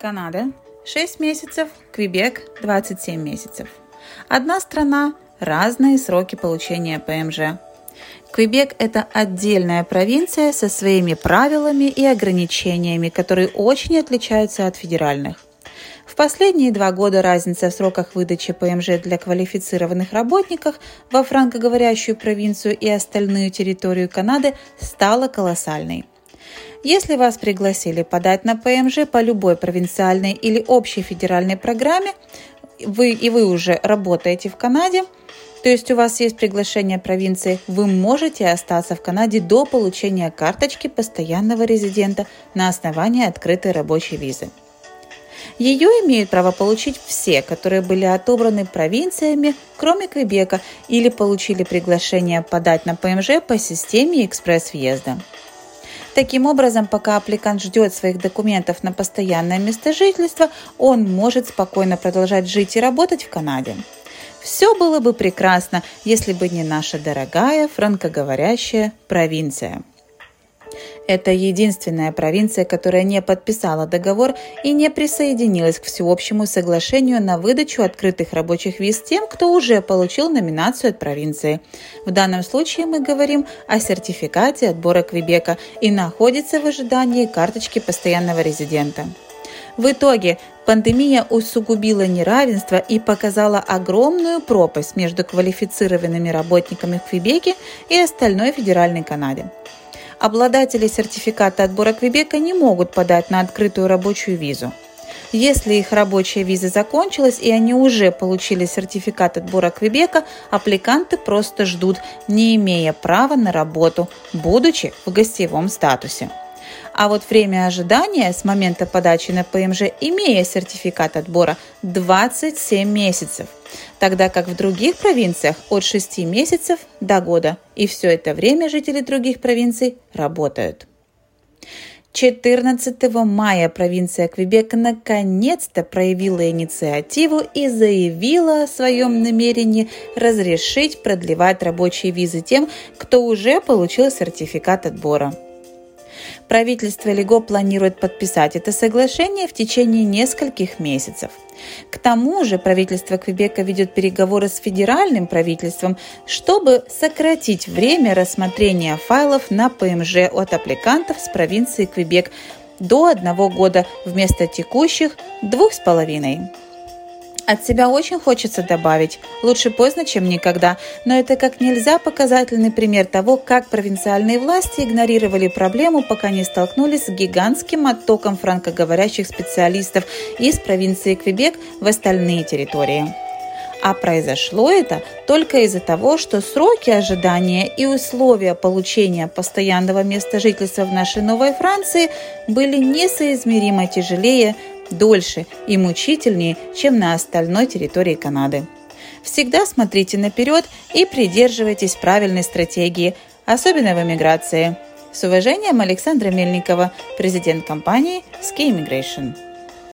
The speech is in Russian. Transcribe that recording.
Канада 6 месяцев, Квебек 27 месяцев. Одна страна, разные сроки получения ПМЖ. Квебек – это отдельная провинция со своими правилами и ограничениями, которые очень отличаются от федеральных. В последние два года разница в сроках выдачи ПМЖ для квалифицированных работников во франкоговорящую провинцию и остальную территорию Канады стала колоссальной. Если вас пригласили подать на ПМЖ по любой провинциальной или общей федеральной программе, вы и вы уже работаете в Канаде, то есть у вас есть приглашение провинции, вы можете остаться в Канаде до получения карточки постоянного резидента на основании открытой рабочей визы. Ее имеют право получить все, которые были отобраны провинциями, кроме Квебека, или получили приглашение подать на ПМЖ по системе экспресс-въезда. Таким образом, пока аппликант ждет своих документов на постоянное место жительства, он может спокойно продолжать жить и работать в Канаде. Все было бы прекрасно, если бы не наша дорогая франкоговорящая провинция. Это единственная провинция, которая не подписала договор и не присоединилась к всеобщему соглашению на выдачу открытых рабочих виз тем, кто уже получил номинацию от провинции. В данном случае мы говорим о сертификате отбора Квебека и находится в ожидании карточки постоянного резидента. В итоге пандемия усугубила неравенство и показала огромную пропасть между квалифицированными работниками в Квебеке и остальной федеральной Канаде обладатели сертификата отбора Квебека не могут подать на открытую рабочую визу. Если их рабочая виза закончилась и они уже получили сертификат отбора Квебека, аппликанты просто ждут, не имея права на работу, будучи в гостевом статусе. А вот время ожидания с момента подачи на ПМЖ, имея сертификат отбора, 27 месяцев, тогда как в других провинциях от 6 месяцев до года. И все это время жители других провинций работают. 14 мая провинция Квебек наконец-то проявила инициативу и заявила о своем намерении разрешить продлевать рабочие визы тем, кто уже получил сертификат отбора. Правительство Лего планирует подписать это соглашение в течение нескольких месяцев. К тому же правительство Квебека ведет переговоры с федеральным правительством, чтобы сократить время рассмотрения файлов на ПМЖ от аппликантов с провинции Квебек до одного года вместо текущих двух с половиной. От себя очень хочется добавить, лучше поздно, чем никогда, но это как нельзя показательный пример того, как провинциальные власти игнорировали проблему, пока не столкнулись с гигантским оттоком франкоговорящих специалистов из провинции Квебек в остальные территории. А произошло это только из-за того, что сроки ожидания и условия получения постоянного места жительства в нашей Новой Франции были несоизмеримо тяжелее дольше и мучительнее, чем на остальной территории Канады. Всегда смотрите наперед и придерживайтесь правильной стратегии, особенно в эмиграции. С уважением, Александра Мельникова, президент компании Ski Immigration.